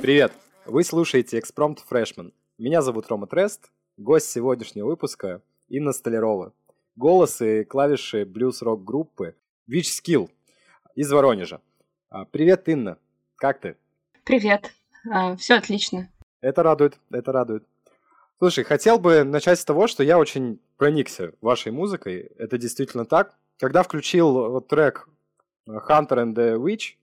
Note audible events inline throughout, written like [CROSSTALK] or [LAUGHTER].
Привет! Вы слушаете Экспромт Фрешман. Меня зовут Рома Трест, гость сегодняшнего выпуска Инна Столярова. Голос и клавиши блюз-рок группы Witch Skill из Воронежа. А, привет, Инна. Как ты? Привет. А, Все отлично. Это радует, это радует. Слушай, хотел бы начать с того, что я очень проникся вашей музыкой. Это действительно так. Когда включил вот трек Hunter and the Witch,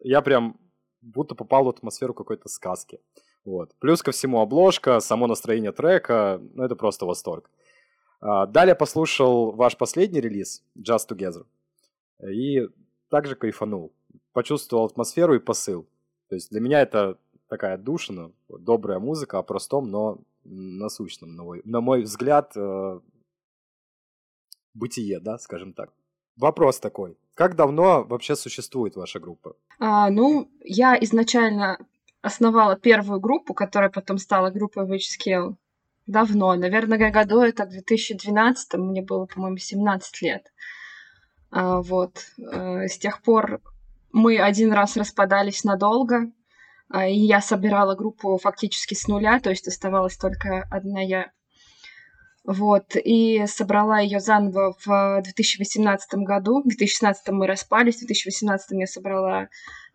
я прям будто попал в атмосферу какой-то сказки. Вот. Плюс ко всему обложка, само настроение трека, ну это просто восторг. А, далее послушал ваш последний релиз Just Together и также кайфанул. Почувствовал атмосферу и посыл. То есть для меня это такая душина, добрая музыка о простом, но насущном, на мой, на мой взгляд, э, бытие, да, скажем так. Вопрос такой. Как давно вообще существует ваша группа? А, ну, я изначально основала первую группу, которая потом стала группой Witch Давно, наверное, году это в 2012, мне было, по-моему, 17 лет. А, вот. А, с тех пор мы один раз распадались надолго, а, и я собирала группу фактически с нуля, то есть оставалась только одна я. Вот, и собрала ее заново в 2018 году. В 2016 мы распались, в 2018 я собрала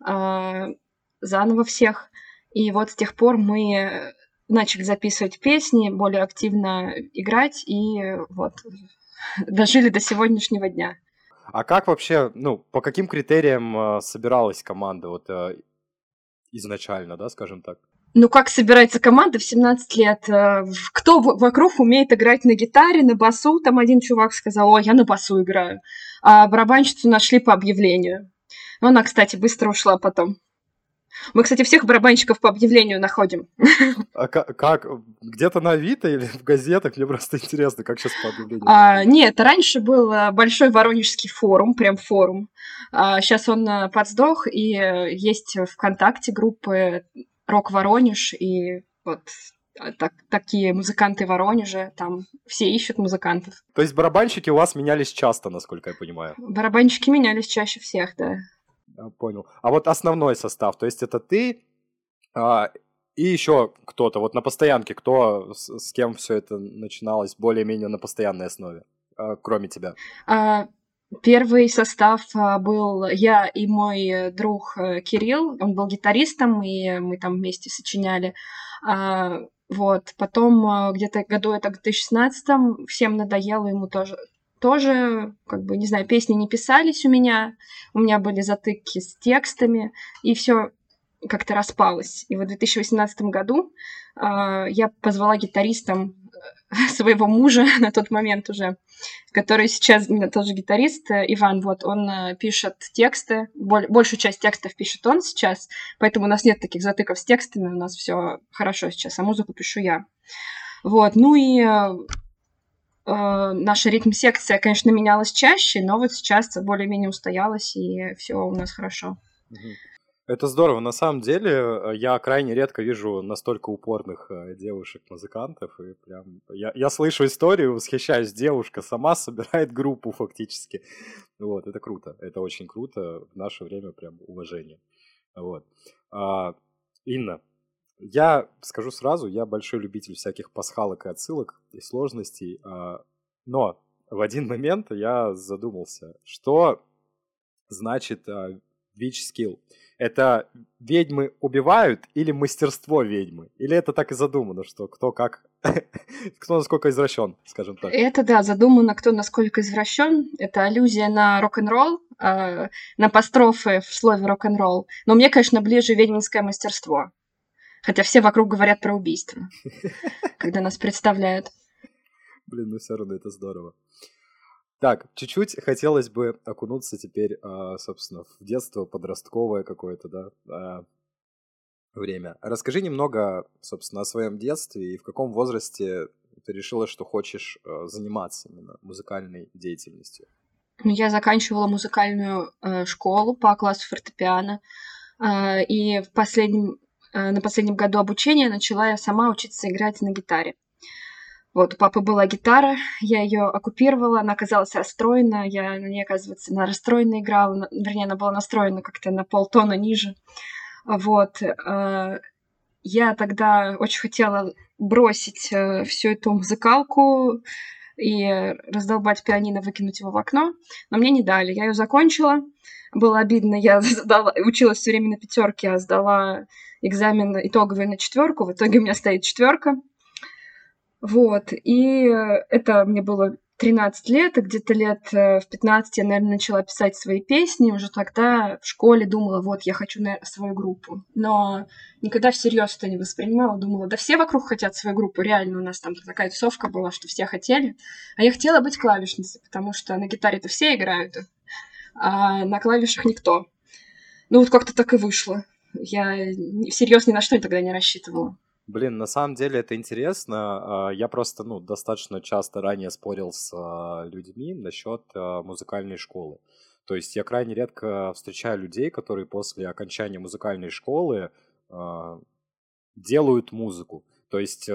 э, заново всех. И вот с тех пор мы начали записывать песни, более активно играть, и вот [LAUGHS] дожили до сегодняшнего дня. А как вообще, ну, по каким критериям э, собиралась команда вот э, изначально, да, скажем так? Ну, как собирается команда в 17 лет? Э, кто вокруг умеет играть на гитаре, на басу? Там один чувак сказал, о, я на басу играю. А барабанщицу нашли по объявлению. Она, кстати, быстро ушла потом. Мы, кстати, всех барабанщиков по объявлению находим. А как? как где-то на Авито или в газетах? Мне просто интересно, как сейчас по объявлению. А, нет, раньше был э, большой воронежский форум, прям форум. А, сейчас он э, подсдох, и есть ВКонтакте группы Рок Воронеж и вот а, так, такие музыканты Воронежа, там все ищут музыкантов. То есть барабанщики у вас менялись часто, насколько я понимаю? Барабанщики менялись чаще всех, да. Я понял. А вот основной состав, то есть это ты а, и еще кто-то, вот на постоянке, кто с, с кем все это начиналось более-менее на постоянной основе, а, кроме тебя? А, Первый состав а, был я и мой друг э, Кирилл, он был гитаристом, и мы там вместе сочиняли. А, вот, потом где-то году это в 2016 всем надоело ему тоже, тоже, как бы, не знаю, песни не писались у меня, у меня были затыки с текстами, и все как-то распалось. И в 2018 году э, я позвала гитаристом [LAUGHS] своего мужа [LAUGHS] на тот момент уже, который сейчас тоже гитарист, э, Иван, вот, он э, пишет тексты, большую часть текстов пишет он сейчас, поэтому у нас нет таких затыков с текстами, у нас все хорошо сейчас, а музыку пишу я. Вот, ну и э, э наша ритм-секция, конечно, менялась чаще, но вот сейчас более-менее устоялась, и все у нас хорошо. Это здорово. На самом деле, э, я крайне редко вижу настолько упорных э, девушек-музыкантов. И прям я, я слышу историю, восхищаюсь. Девушка сама [LAUGHS] собирает группу фактически. Вот, это круто. Это очень круто. В наше время прям уважение. Вот. А, Инна, я скажу сразу, я большой любитель всяких пасхалок и отсылок и сложностей. А, но в один момент я задумался, что значит а, Witch Skill. Это ведьмы убивают или мастерство ведьмы? Или это так и задумано, что кто как, [LAUGHS] кто насколько извращен, скажем так? Это, да, задумано, кто насколько извращен. Это аллюзия на рок-н-ролл, э, на апострофы в слове рок-н-ролл. Но мне, конечно, ближе ведьминское мастерство. Хотя все вокруг говорят про убийство, [LAUGHS] когда нас представляют. Блин, ну все равно это здорово. Так, чуть-чуть хотелось бы окунуться теперь, а, собственно, в детство, подростковое какое-то, да, а, время. Расскажи немного, собственно, о своем детстве и в каком возрасте ты решила, что хочешь а, заниматься именно музыкальной деятельностью. Ну, я заканчивала музыкальную э, школу по классу фортепиано, и в последнем, э, на последнем году обучения начала я сама учиться играть на гитаре. Вот, у папы была гитара, я ее оккупировала, она оказалась расстроена, я на ней, оказывается, на расстроена играла, вернее, она была настроена как-то на полтона ниже. Вот. Э, я тогда очень хотела бросить э, всю эту музыкалку и раздолбать пианино, выкинуть его в окно, но мне не дали. Я ее закончила. Было обидно, я [LAUGHS] сдала, училась все время на пятерке, а сдала экзамен итоговый на четверку. В итоге у меня стоит четверка. Вот. И это мне было 13 лет, и где-то лет э, в 15 я, наверное, начала писать свои песни. Уже тогда в школе думала, вот, я хочу наверное, свою группу. Но никогда всерьез это не воспринимала. Думала, да все вокруг хотят свою группу. Реально у нас там такая тусовка была, что все хотели. А я хотела быть клавишницей, потому что на гитаре-то все играют, а на клавишах никто. Ну вот как-то так и вышло. Я всерьез ни на что тогда не рассчитывала. Блин, на самом деле это интересно. А, я просто, ну, достаточно часто ранее спорил с а, людьми насчет а, музыкальной школы. То есть я крайне редко встречаю людей, которые после окончания музыкальной школы делают музыку. То есть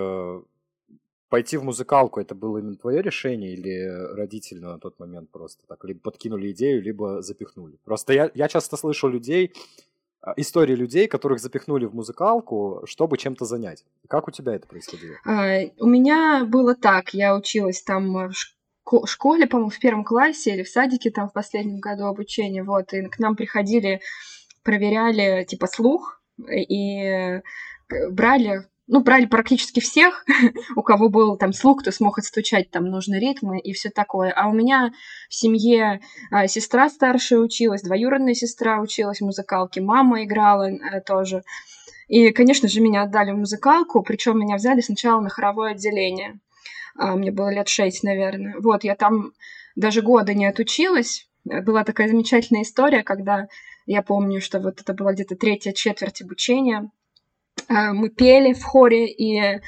пойти в музыкалку это было именно твое решение или родители на тот момент просто так либо подкинули идею, либо запихнули? Просто я, я часто слышу людей, истории людей, которых запихнули в музыкалку, чтобы чем-то занять. Как у тебя это происходило? А, у меня было так. Я училась там в школе, по-моему, в первом классе или в садике там в последнем году обучения. Вот, и к нам приходили, проверяли типа слух и э, брали ну, брали практически всех, [LAUGHS] у кого был там слух, кто смог отстучать там нужные ритмы и все такое. А у меня в семье а, сестра старшая училась, двоюродная сестра училась в музыкалке, мама играла а, тоже. И, конечно же, меня отдали в музыкалку, причем меня взяли сначала на хоровое отделение. А, мне было лет шесть, наверное. Вот, я там даже года не отучилась. Была такая замечательная история, когда я помню, что вот это была где-то третья четверть обучения – мы пели в хоре, и э,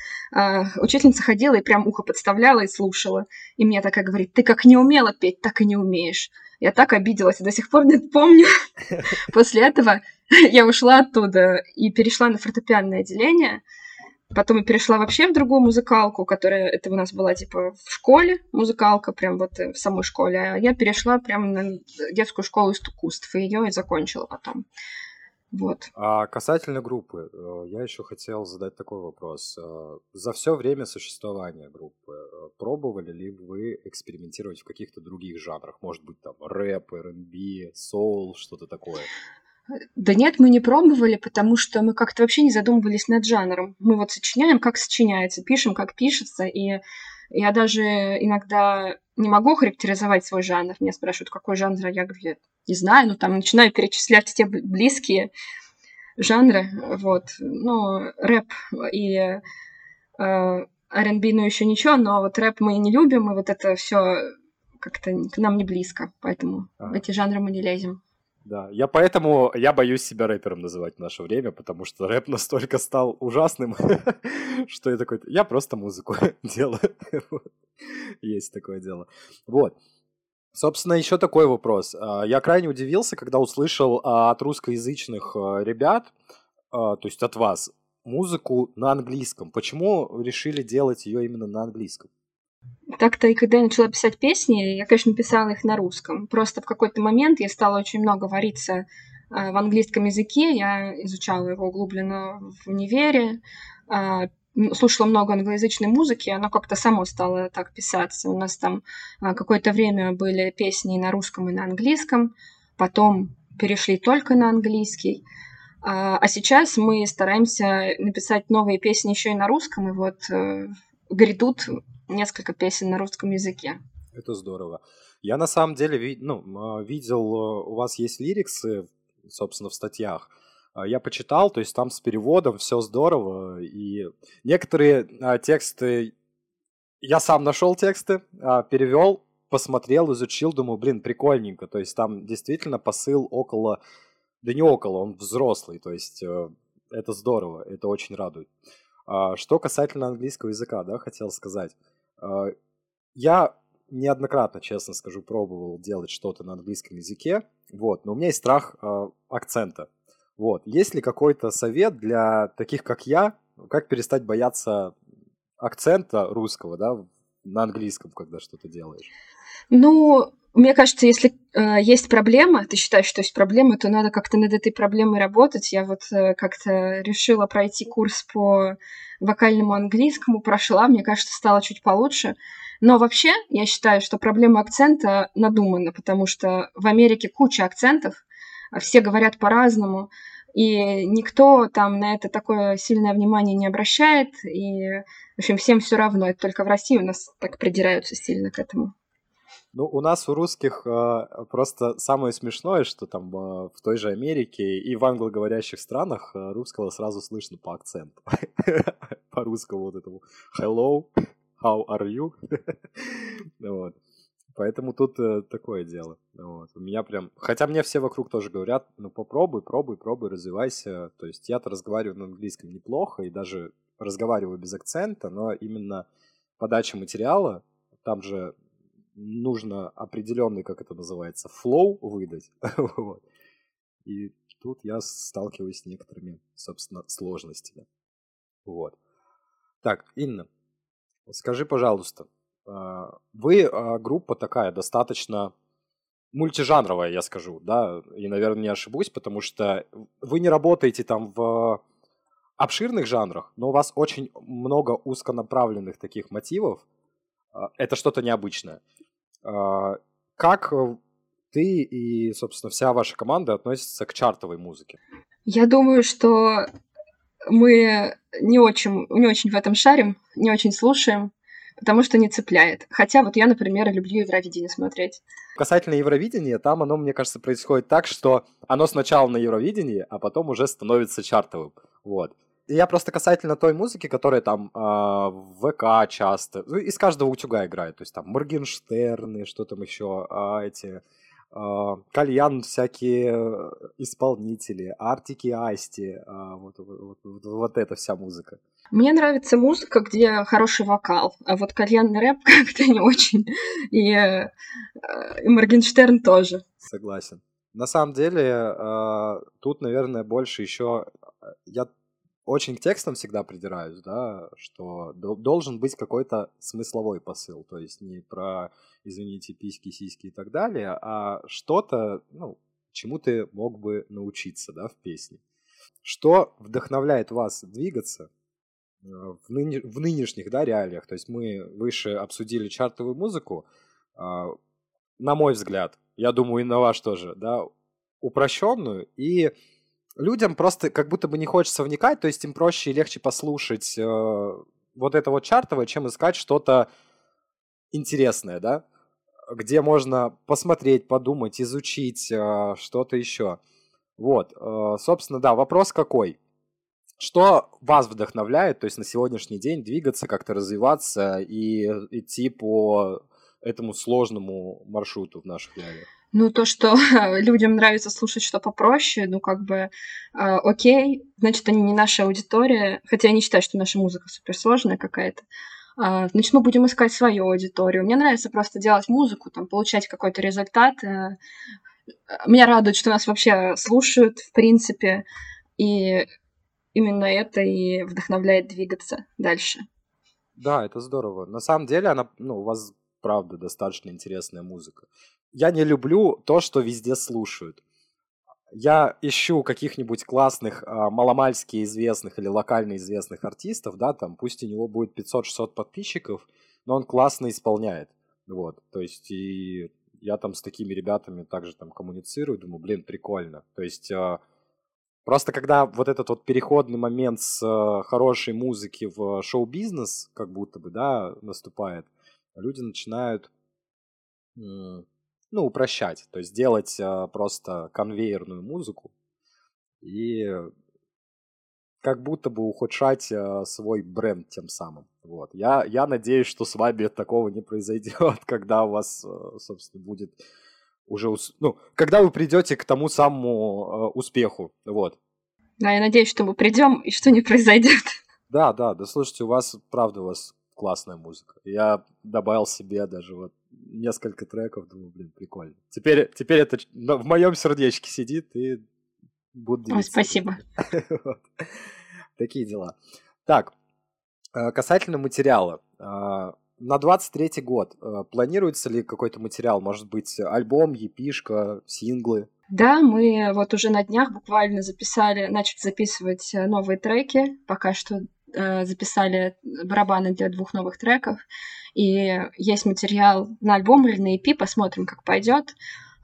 учительница ходила и прям ухо подставляла и слушала. И мне такая говорит, ты как не умела петь, так и не умеешь. Я так обиделась, и до сих пор не помню. [LAUGHS] После этого я ушла оттуда и перешла на фортепианное отделение. Потом я перешла вообще в другую музыкалку, которая это у нас была типа в школе музыкалка, прям вот в самой школе. А я перешла прямо на детскую школу искусств, и ее и закончила потом. Вот. А касательно группы, э, я еще хотел задать такой вопрос. Э, за все время существования группы э, пробовали ли вы экспериментировать в каких-то других жанрах? Может быть, там рэп, R&B, соул, что-то такое? Да нет, мы не пробовали, потому что мы как-то вообще не задумывались над жанром. Мы вот сочиняем, как сочиняется, пишем, как пишется, и я даже иногда не могу характеризовать свой жанр. Меня спрашивают, какой жанр, я говорю, не знаю, ну там начинаю перечислять те близкие жанры, вот, ну, рэп и э, R&B, ну, еще ничего, но вот рэп мы не любим, и вот это все как-то к нам не близко, поэтому а. в эти жанры мы не лезем. Да, я поэтому, я боюсь себя рэпером называть в наше время, потому что рэп настолько стал ужасным, [LAUGHS] что я такой, я просто музыку [LAUGHS] делаю. Есть такое дело. Вот. Собственно, еще такой вопрос. А, я крайне удивился, когда услышал а, от русскоязычных а, ребят, то есть от вас, музыку на английском. Почему решили делать ее именно на английском? Так-то и когда я начала писать песни, я, конечно, писала их на русском. Просто в какой-то момент я стала очень много вариться в английском языке. Я изучала его углубленно в универе, слушала много англоязычной музыки, оно как-то само стало так писаться. У нас там а, какое-то время были песни и на русском, и на английском, потом перешли только на английский. А, сейчас мы стараемся написать новые песни еще и на русском, и вот э, грядут несколько песен на русском языке. Это здорово. Я на самом деле ну, видел, э, у вас есть лириксы, собственно, в статьях. А, я почитал, то есть там с переводом все здорово, и некоторые а, тексты я сам нашел тексты, а, перевел, посмотрел, изучил, думаю, блин, прикольненько, то есть там действительно посыл около, да не около, он взрослый, то есть э, это здорово, это очень радует. А, что касательно английского языка, да, хотел сказать, а, я неоднократно, честно скажу, пробовал делать что-то на английском языке, вот, но у меня есть страх а, акцента, вот. Есть ли какой-то совет для таких, как я, как перестать бояться акцента русского, да, на английском, когда что-то делаешь? Ну, Мне кажется, если э, есть проблема, ты считаешь, что есть проблема, то надо как-то над этой проблемой работать. Я вот э, как-то решила пройти курс по вокальному английскому, прошла, мне кажется, стало чуть получше. Но вообще, я считаю, что проблема акцента надумана, потому что в Америке куча акцентов, а все говорят по-разному, и никто там на это такое сильное внимание не обращает, и, в общем, всем все равно. Это только в России у нас так придираются сильно к этому. Ну, у нас у русских э, просто самое смешное, что там э, в той же Америке и в англоговорящих странах э, русского сразу слышно по акценту. [LAUGHS] По русскому вот этому hello, how are you? [LAUGHS] вот. Поэтому тут э, такое дело. Вот. У меня прям... Хотя мне все вокруг тоже говорят, ну попробуй, пробуй, пробуй, развивайся. То есть я-то разговариваю на английском неплохо и даже разговариваю без акцента, но именно подача материала, там же нужно определенный, как это называется, флоу выдать. [LAUGHS] И тут я сталкиваюсь с некоторыми, собственно, сложностями. Вот. Так, Инна, скажи, пожалуйста, а, вы а, группа такая достаточно мультижанровая, я скажу, да, и, наверное, не ошибусь, потому что вы не работаете там в обширных жанрах, но у вас очень много узконаправленных таких мотивов. А, это что-то необычное. Как ты и, собственно, вся ваша команда относятся к чартовой музыке? Я думаю, что мы не очень, не очень в этом шарим, не очень слушаем потому что не цепляет. Хотя вот я, например, люблю Евровидение смотреть. Касательно Евровидения, там оно, мне кажется, происходит так, что оно сначала на Евровидении, а потом уже становится чартовым. Вот. Я просто касательно той музыки, которая там э, в ВК часто, ну, из каждого утюга играет, то есть там Моргенштерны, что там еще, э, эти Uh, кальян всякие исполнители, Артики Асти, uh, вот, вот, вот, вот эта вся музыка. Мне нравится музыка, где хороший вокал, а вот кальянный рэп [LAUGHS] как-то не очень. И, э, и Моргенштерн тоже. Согласен. На самом деле, э, тут, наверное, больше еще... Э, я очень к текстам всегда придираюсь, да, что должен быть какой-то смысловой посыл, то есть не про, извините, письки, сиськи и так далее, а что-то, ну, чему ты мог бы научиться, да, в песне. Что вдохновляет вас двигаться, Э, в, ныне, в нынешних да, реалиях. То есть мы выше обсудили чартовую музыку. А, на мой взгляд, я думаю, и на ваш тоже, да, упрощенную. И людям просто как будто бы не хочется вникать, то есть им проще и легче послушать э, вот это вот чартовое, чем искать что-то интересное, да, где можно посмотреть, подумать, изучить э, что-то еще. Вот, э, собственно, да, вопрос какой? Что вас вдохновляет, то есть на сегодняшний день двигаться, как-то развиваться и идти по этому сложному маршруту в наших реалиях? Ну, то, что [LAUGHS] людям нравится слушать что попроще, ну, как бы, э, окей, значит, они не наша аудитория, хотя я не считаю, что наша музыка суперсложная какая-то. Э, значит, мы будем искать свою аудиторию. Мне нравится просто делать музыку, там, получать какой-то результат. Э, меня радует, что нас вообще слушают, в принципе, и именно это и вдохновляет двигаться дальше. Да, это здорово. На самом деле, она, ну, у вас правда достаточно интересная музыка. Я не люблю то, что везде слушают. Я ищу каких-нибудь классных, а, маломальски известных или локально известных артистов, да, там, пусть у него будет 500-600 подписчиков, но он классно исполняет. Вот, то есть и я там с такими ребятами также там коммуницирую, думаю, блин, прикольно. То есть а, Просто когда вот этот вот переходный момент с э, хорошей музыки в шоу-бизнес, как будто бы, да, наступает, люди начинают, ну, упрощать, то есть делать э, просто конвейерную музыку и как будто бы ухудшать э, свой бренд тем самым. Вот. Я, я надеюсь, что с вами [LAUGHS] такого не произойдет, [LAUGHS] когда у вас, собственно, будет уже, ну, когда вы придете к тому самому э, успеху, вот. Да, я надеюсь, что мы придем и что не произойдет. [LAUGHS] Да, да, да, слушайте, у вас, правда, у вас классная музыка. Я добавил себе даже вот несколько треков, думаю, блин, прикольно. Теперь, теперь это в моем сердечке сидит и буду делиться. Ой, спасибо. [LAUGHS] Такие дела. Так, э, касательно материала. Э, на 23-й год э, планируется ли какой-то материал? Может быть, альбом, епишка, синглы? Да, мы вот уже на днях буквально записали, начали записывать новые треки. Пока что э, записали барабаны для двух новых треков. И есть материал на альбом или на EP, посмотрим, как пойдет.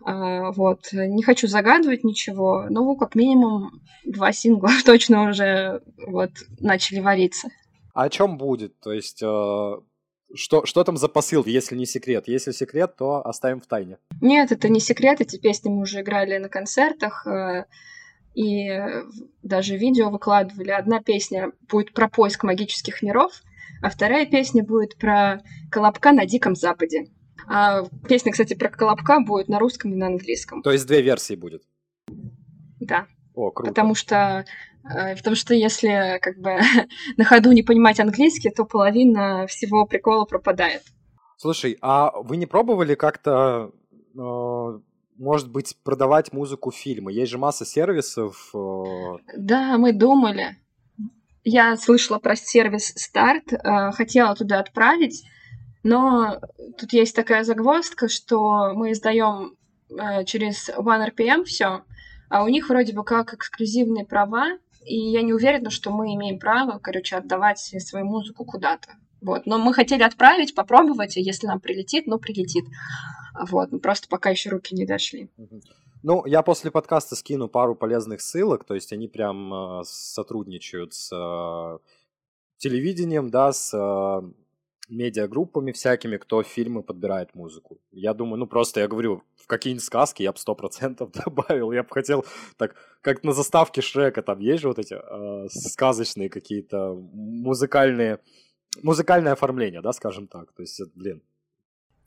Э, вот. Не хочу загадывать ничего, но как минимум два сингла [LAUGHS] точно уже вот начали вариться. А о чем будет? То есть э, что, что там за посыл, если не секрет? Если секрет, то оставим в тайне. Нет, это не секрет. Эти песни мы уже играли на концертах. Э, и даже видео выкладывали. Одна песня будет про поиск магических миров, а вторая песня будет про Колобка на Диком Западе. А песня, кстати, про Колобка будет на русском и на английском. То есть две версии будет? Да. О, круто. Потому что Э, потому что если как бы [LAUGHS] на ходу не понимать английский, то половина всего прикола пропадает. Слушай, а вы не пробовали как-то, э, может быть, продавать музыку в фильмы? Есть же масса сервисов. Э. Да, мы думали. Я слышала про сервис Старт, хотела туда отправить, но тут есть такая загвоздка, что мы издаем через OneRPM все, а у них вроде бы как эксклюзивные права, и я не уверена, что мы имеем право, короче, отдавать свою музыку куда-то. Вот. Но мы хотели отправить, попробовать, и если нам прилетит, ну, прилетит. Вот. Ну, просто пока еще руки не дошли. Ну, я после подкаста скину пару полезных ссылок, то есть они прям э, сотрудничают с э, телевидением, да, с э, медиагруппами всякими, кто фильмы подбирает музыку. Я думаю, ну просто я говорю, в какие-нибудь сказки я бы сто процентов [LAUGHS] добавил. Я бы хотел, так, как на заставке Шрека, там есть же вот эти э, сказочные какие-то музыкальные, музыкальное оформление, да, скажем так. То есть, блин,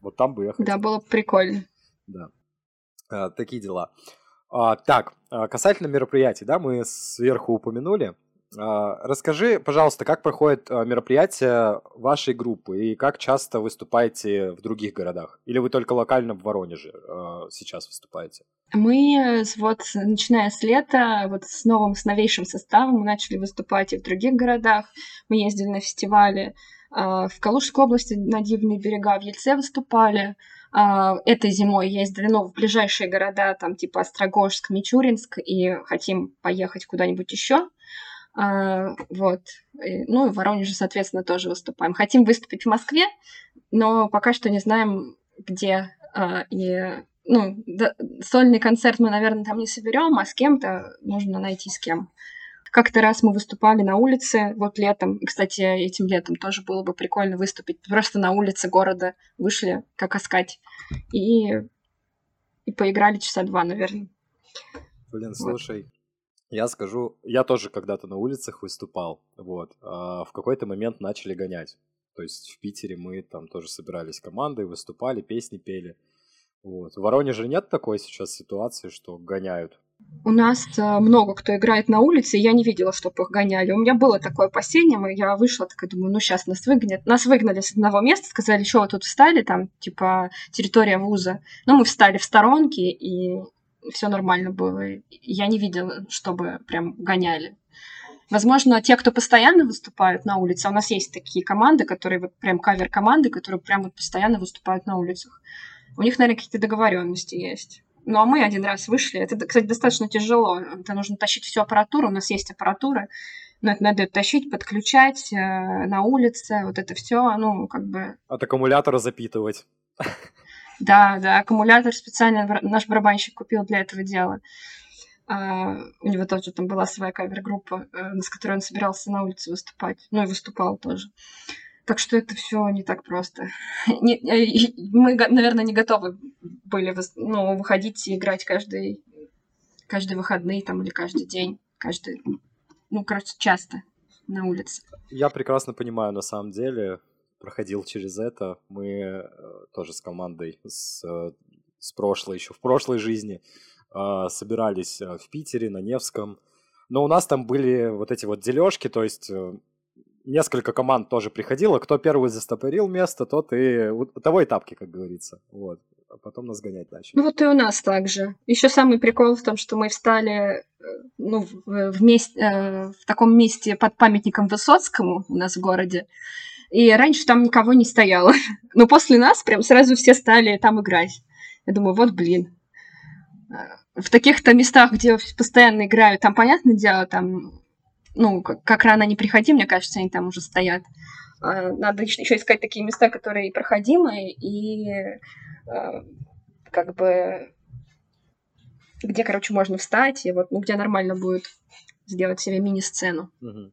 вот там бы я хотел. Да, было бы прикольно. Да. А, такие дела. А, так, а, касательно мероприятий, да, мы сверху упомянули. А, расскажи, пожалуйста, как проходит мероприятие вашей группы и как часто выступаете в других городах? Или вы только локально в Воронеже а, сейчас выступаете? Мы вот, начиная с лета, вот с новым, с новейшим составом, мы начали выступать и в других городах. Мы ездили на фестивали. В Калужской области на Дивные берега в Ельце выступали. Этой зимой ездили ну, в ближайшие города, там типа Острогожск, Мичуринск, и хотим поехать куда-нибудь еще. А, вот. Ну и в Воронеже, соответственно, тоже выступаем. Хотим выступить в Москве, но пока что не знаем, где. А, и ну, да, сольный концерт мы, наверное, там не соберем, а с кем-то нужно найти с кем. Как-то раз мы выступали на улице, вот летом, и, кстати, этим летом тоже было бы прикольно выступить. Просто на улице города вышли, как искать, и, и поиграли часа два, наверное. Блин, слушай, я скажу, я тоже когда-то на улицах выступал, вот, а в какой-то момент начали гонять. То есть в Питере мы там тоже собирались командой, выступали, песни пели. Вот. В Воронеже нет такой сейчас ситуации, что гоняют? У нас э, много кто играет на улице, и я не видела, чтобы их гоняли. У меня было такое опасение, я вышла, такая думаю, ну сейчас нас выгонят. Нас выгнали с одного места, сказали, что вы тут встали, там, типа, территория вуза. Ну, мы встали в сторонке, и все нормально было. Я не видела, чтобы прям гоняли. Возможно, те, кто постоянно выступают на улице, а у нас есть такие команды, которые вот прям кавер-команды, которые прям вот постоянно выступают на улицах. У них, наверное, какие-то договоренности есть. Ну, а мы один раз вышли. Это, кстати, достаточно тяжело. Это нужно тащить всю аппаратуру. У нас есть аппаратура, но это надо тащить, подключать э, на улице. Вот это все, ну, как бы... От аккумулятора запитывать. [LAUGHS] Да, да, аккумулятор специально наш барабанщик купил для этого дела. Uh, у него тоже там была своя кавер-группа, uh, с которой он собирался на улице выступать. Ну и выступал тоже. Так что это все не так просто. [LAUGHS] не, мы, наверное, не готовы были ну, выходить и играть каждый, каждый выходный там, или каждый день, каждый, ну, короче, часто на улице. Я прекрасно понимаю, на самом деле, проходил через это. Мы э, тоже с командой с, э, с прошлой, еще в прошлой жизни э, собирались в Питере, на Невском. Но у нас там были вот эти вот дележки, то есть несколько команд тоже приходило. Кто первый застопорил место, тот и... Того и тапки, как говорится. Вот. А потом нас гонять начали. Ну вот и у нас также. Еще самый прикол в том, что мы встали ну, в, в, месте, в таком месте под памятником Высоцкому у нас в городе. И раньше там никого не стояло. [LAUGHS] Но после нас прям сразу все стали там играть. Я думаю, вот блин. В таких-то местах, где постоянно играют, там, понятное дело, там, ну, как рано не приходи, мне кажется, они там уже стоят. А, надо еще искать такие места, которые проходимые и а, как бы где, короче, можно встать, и вот, ну, где нормально будет сделать себе мини-сцену. Угу.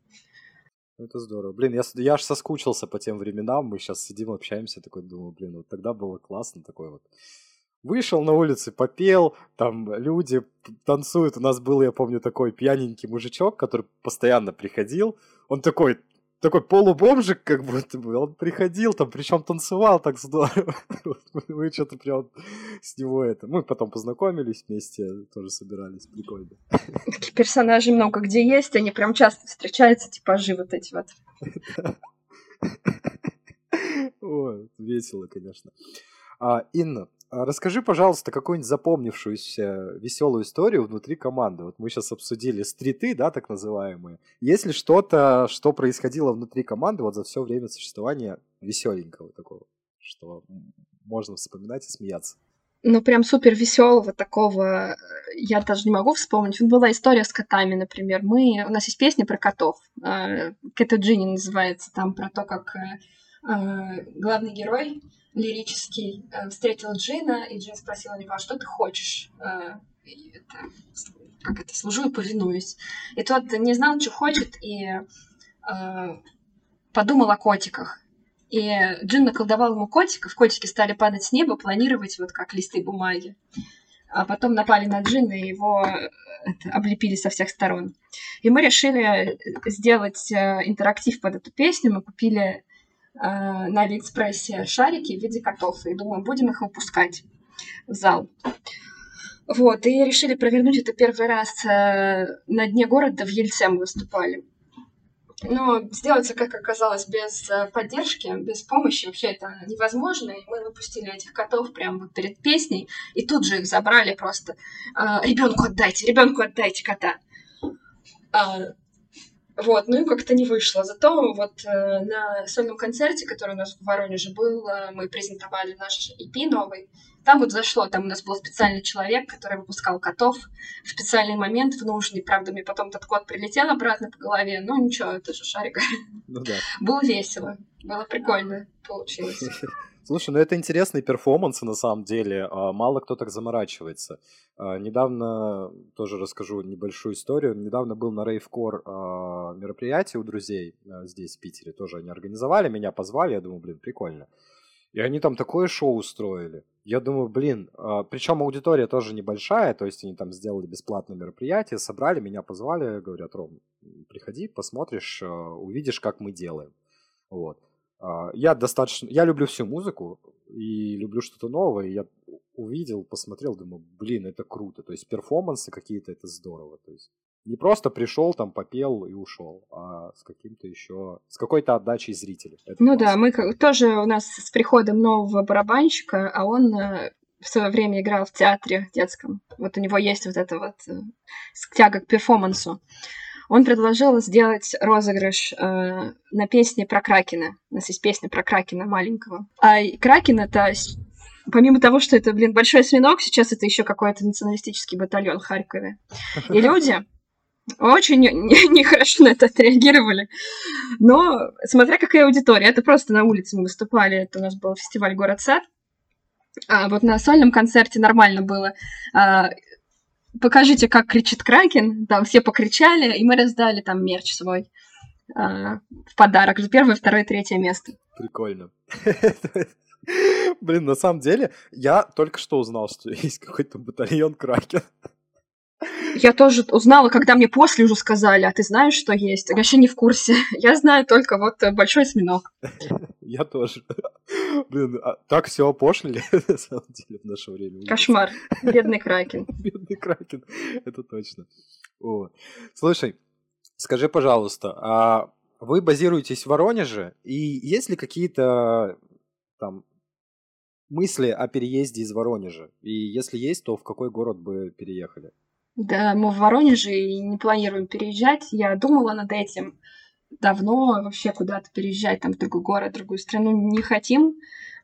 Это здорово. Блин, я, я аж соскучился по тем временам. Мы сейчас сидим, общаемся, такой думаю, блин, вот тогда было классно, такой вот. Вышел на улице, попел, там люди танцуют. У нас был, я помню, такой пьяненький мужичок, который постоянно приходил. Он такой, такой полубомжик, как будто бы. Он приходил там, причем танцевал так здорово. [LAUGHS] Мы что-то прям с него это... Мы потом познакомились вместе, тоже собирались, прикольно. [LAUGHS] Такие персонажи много где есть, они прям часто встречаются, типажи вот эти вот. [LAUGHS] О, весело, конечно. А, Инна, расскажи, пожалуйста, какую-нибудь запомнившуюся веселую историю внутри команды. Вот мы сейчас обсудили стриты, да, так называемые. Есть ли что-то, что происходило внутри команды вот за все время существования веселенького такого, что можно вспоминать и смеяться? Ну, прям супер веселого такого я даже не могу вспомнить. Была история с котами, например. Мы, у нас есть песня про котов. Кэта Джинни называется, там про то, как э, э, главный герой лирический, э, встретил Джина, и Джин спросил у него, а что ты хочешь? Э, это, как это, служу и повинуюсь. И тот не знал, что хочет, и э, подумал о котиках. И Джин наколдовал ему котиков, котики стали падать с неба, планировать вот как листы бумаги. А потом напали на Джина и его это, облепили со всех сторон. И мы решили сделать интерактив под эту песню. Мы купили Э, на Алиэкспрессе шарики в виде котов. И думаю, будем их выпускать в зал. Вот, и решили провернуть это первый раз э, на дне города в Ельце мы выступали. Но сделать как оказалось, без э, поддержки, без помощи вообще это невозможно. И мы выпустили этих котов прямо вот перед песней, и тут же их забрали просто. Ребенку отдайте, ребенку отдайте кота. Вот, ну и как-то не вышло. Зато вот э, на сольном концерте, который у нас в Воронеже был, э, мы презентовали наш EP новый. Там вот зашло, там у нас был специальный человек, который выпускал котов в специальный момент, в нужный. Правда, мне потом этот кот прилетел обратно по голове. Ну ничего, это же шарик. Ну да. Было весело, было прикольно получилось. [LAUGHS] Слушай, ну это интересный перформанс на самом деле. А, мало кто так заморачивается. А, недавно, тоже расскажу небольшую историю. Недавно был на рейвкор а, мероприятие у друзей здесь, в Питере. Тоже они организовали, меня позвали. Я думаю, блин, прикольно. И они там такое шоу устроили. Я думаю, блин, причем аудитория тоже небольшая, то есть они там сделали бесплатное мероприятие, собрали, меня позвали, говорят, Ром, приходи, посмотришь, увидишь, как мы делаем. Вот. А, я достаточно... Я люблю всю музыку и люблю что-то новое. Я увидел, посмотрел, думаю, блин, это круто. То есть перформансы какие-то, это здорово. То есть не просто пришел, там попел и ушел, а с каким-то еще, с какой-то отдачей зрителей. Это ну классно. да, мы тоже у нас с приходом нового барабанщика, а он э, в свое время играл в театре детском. Вот у него есть вот это вот э, тяга к перформансу он предложил сделать розыгрыш э, на песне про Кракена. У нас есть песня про Кракена маленького. А Кракен это помимо того, что это, блин, большой свинок, сейчас это еще какой-то националистический батальон в Харькове. И [LAUGHS] люди очень нехорошо на это отреагировали. Но смотря какая аудитория, это просто на улице мы выступали, это у нас был фестиваль «Город-сад», а вот на сольном концерте нормально было. А, покажите, как кричит Кракен. Там все покричали, и мы раздали там мерч свой э, в подарок за первое, второе, третье место. Прикольно. [LAUGHS] Блин, на самом деле, я только что узнал, что [LAUGHS] есть какой-то батальон Кракен. Я тоже узнала, когда мне после уже сказали, а ты знаешь, что есть? Я вообще не в курсе. [LAUGHS] Я знаю только вот э, большой осьминог. Я тоже. Блин, а так все опошлили, [LAUGHS] на самом деле, в наше время. Кошмар. Бедный Кракен. [LAUGHS] Бедный Кракен, это точно. О. Слушай, скажи, пожалуйста, а вы базируетесь в Воронеже, и есть ли какие-то там мысли о переезде из Воронежа? И если есть, то в какой город бы переехали? Да, мы в Воронеже и не планируем переезжать. Я думала над этим. Давно вообще куда-то переезжать, там, в другой город, в другую страну не хотим.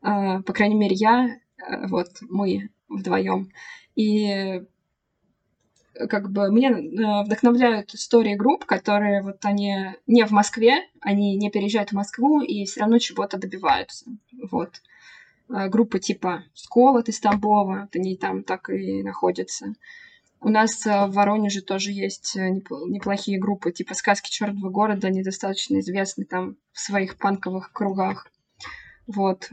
Э, по крайней мере, я, э, вот, мы вдвоем. И как бы меня э, вдохновляют истории групп, которые вот они не в Москве, они не переезжают в Москву и все равно чего-то добиваются. Вот. Группы типа Сколот из Тамбова, вот они там так и находятся. У нас в Воронеже тоже есть неплохие группы, типа «Сказки черного города», они достаточно известны там в своих панковых кругах. Вот.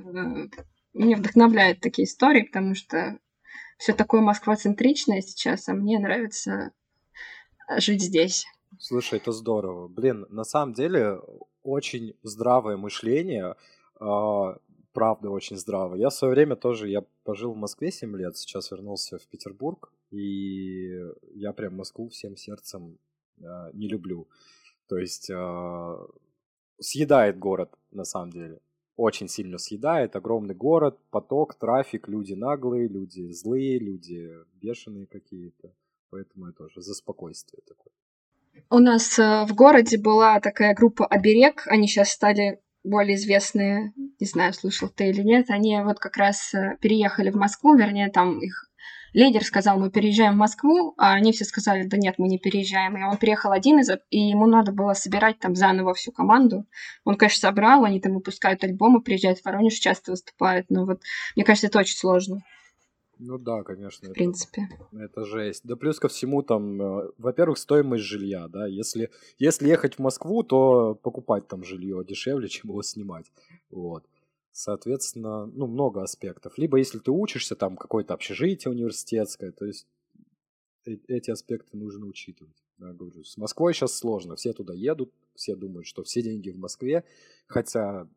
Меня вдохновляют такие истории, потому что все такое москвоцентричное сейчас, а мне нравится жить здесь. Слушай, это здорово. Блин, на самом деле очень здравое мышление, а, правда очень здраво. Я в свое время тоже, я пожил в Москве 7 лет, сейчас вернулся в Петербург, и я прям Москву всем сердцем а, не люблю. То есть а, съедает город, на самом деле очень сильно съедает. Огромный город, поток, трафик, люди наглые, люди злые, люди бешеные какие-то. Поэтому я тоже за спокойствие такое. У нас э, в городе была такая группа «Оберег». Они сейчас стали более известные, не знаю, слышал ты или нет. Они вот как раз э, переехали в Москву, вернее, там их лидер сказал, мы переезжаем в Москву, а они все сказали, да нет, мы не переезжаем. И он приехал один, из, и ему надо было собирать там заново всю команду. Он, конечно, собрал, они там выпускают альбомы, приезжают в Воронеж, часто выступают, но вот, мне кажется, это очень сложно. Ну да, конечно. В это, принципе. Это жесть. Да плюс ко всему там, э, во-первых, стоимость жилья, да. Если, если ехать в Москву, то покупать там жилье дешевле, [LAUGHS] чем его снимать. Вот. Соответственно, ну, много аспектов. Либо если ты учишься, там какое-то общежитие университетское, то есть э, эти аспекты нужно учитывать. Я говорю, с Москвой сейчас сложно, все туда едут, все думают, что все деньги в Москве, хотя,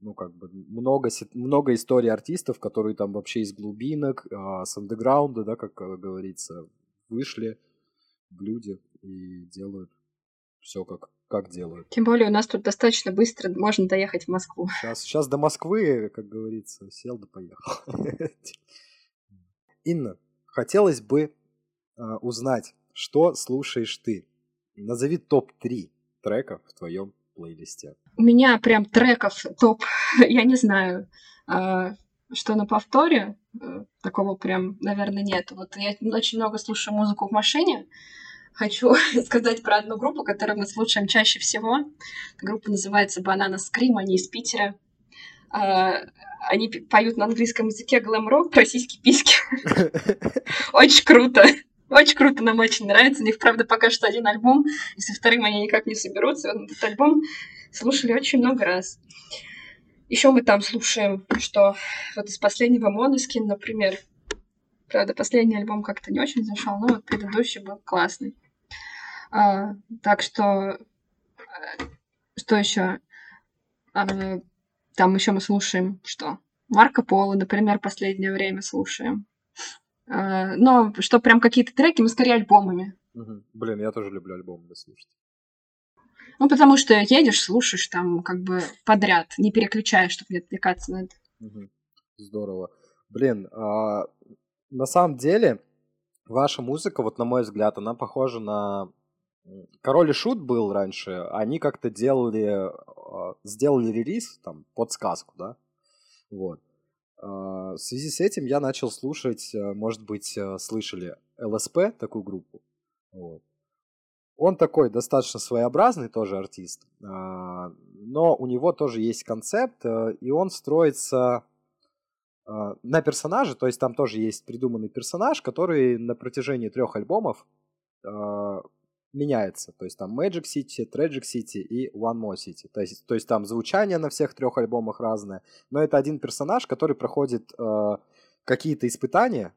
ну, как бы, много, много историй артистов, которые там вообще из глубинок, а, с андеграунда, да, как э, говорится, вышли в люди и делают все как как делают. Тем более у нас тут достаточно быстро можно доехать в Москву. Сейчас, сейчас до Москвы, как говорится, сел да поехал. [LAUGHS] Инна, хотелось бы э, узнать, что слушаешь ты. Назови топ-3 треков в твоем плейлисте. У меня прям треков топ, [LAUGHS] я не знаю, э, что на повторе. Э, такого прям, наверное, нет. Вот я очень много слушаю музыку в машине, хочу [LAUGHS] сказать про одну группу, которую мы слушаем чаще всего. Группа называется Banana Scream, они из Питера. А, они поют на английском языке глэм-рок про сиськи-письки. [LAUGHS] Очень круто. Очень круто, нам очень нравится. У них, правда, пока что один альбом, и со вторым они никак не соберутся. Вот этот альбом слушали очень много раз. Еще мы там слушаем, что вот из последнего Моноскин, например, Правда, последний альбом как-то не очень зашел, но вот предыдущий был классный. А, так что, э, что еще? А, там еще мы слушаем, что? Марко Поло, например, последнее время слушаем. А, но что прям какие-то треки, мы скорее альбомами. Угу. Блин, я тоже люблю альбомы слушать. Ну, потому что едешь, слушаешь там как бы подряд, не переключаешь, чтобы не отвлекаться на это. Угу. Здорово. Блин, а на самом деле, ваша музыка, вот на мой взгляд, она похожа на... Король и Шут был раньше, они как-то делали, а, сделали релиз там под сказку, да, вот. А, в связи с этим я начал слушать, э, может быть, э, слышали ЛСП, такую группу, вот. Он такой достаточно своеобразный тоже артист, а, но у него тоже есть концепт, э, и он строится а, на персонаже, то есть там тоже есть придуманный персонаж, который на протяжении трех альбомов меняется. То есть там Magic City, Tragic City и One More City. То есть, то есть там звучание на всех трех альбомах разное. Но это один персонаж, который проходит э, какие-то испытания,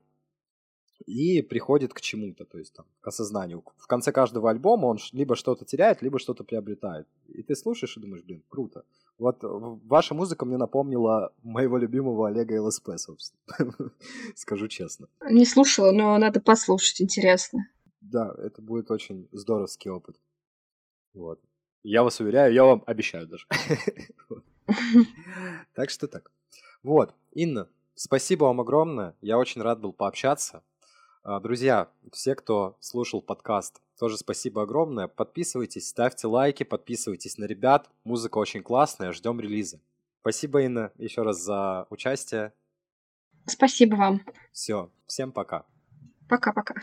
и приходит к чему-то, то есть там, к осознанию. В конце каждого альбома он либо что-то теряет, либо что-то приобретает. И ты слушаешь и думаешь, блин, круто. Вот ваша музыка мне напомнила моего любимого Олега ЛСП, собственно. [LAUGHS] Скажу честно. Не слушала, но надо послушать, интересно. Да, это будет очень здоровский опыт. Вот. Я вас уверяю, я вам обещаю даже. [LAUGHS] Так что так. Вот, Инна, спасибо вам огромное. Я очень рад был пообщаться. А, друзья, все, кто слушал подкаст тоже спасибо огромное. Подписывайтесь, ставьте лайки, подписывайтесь на ребят. Музыка очень классная, ждем релиза. Спасибо, Инна, еще раз за участие. Спасибо вам. Все, всем пока. Пока-пока.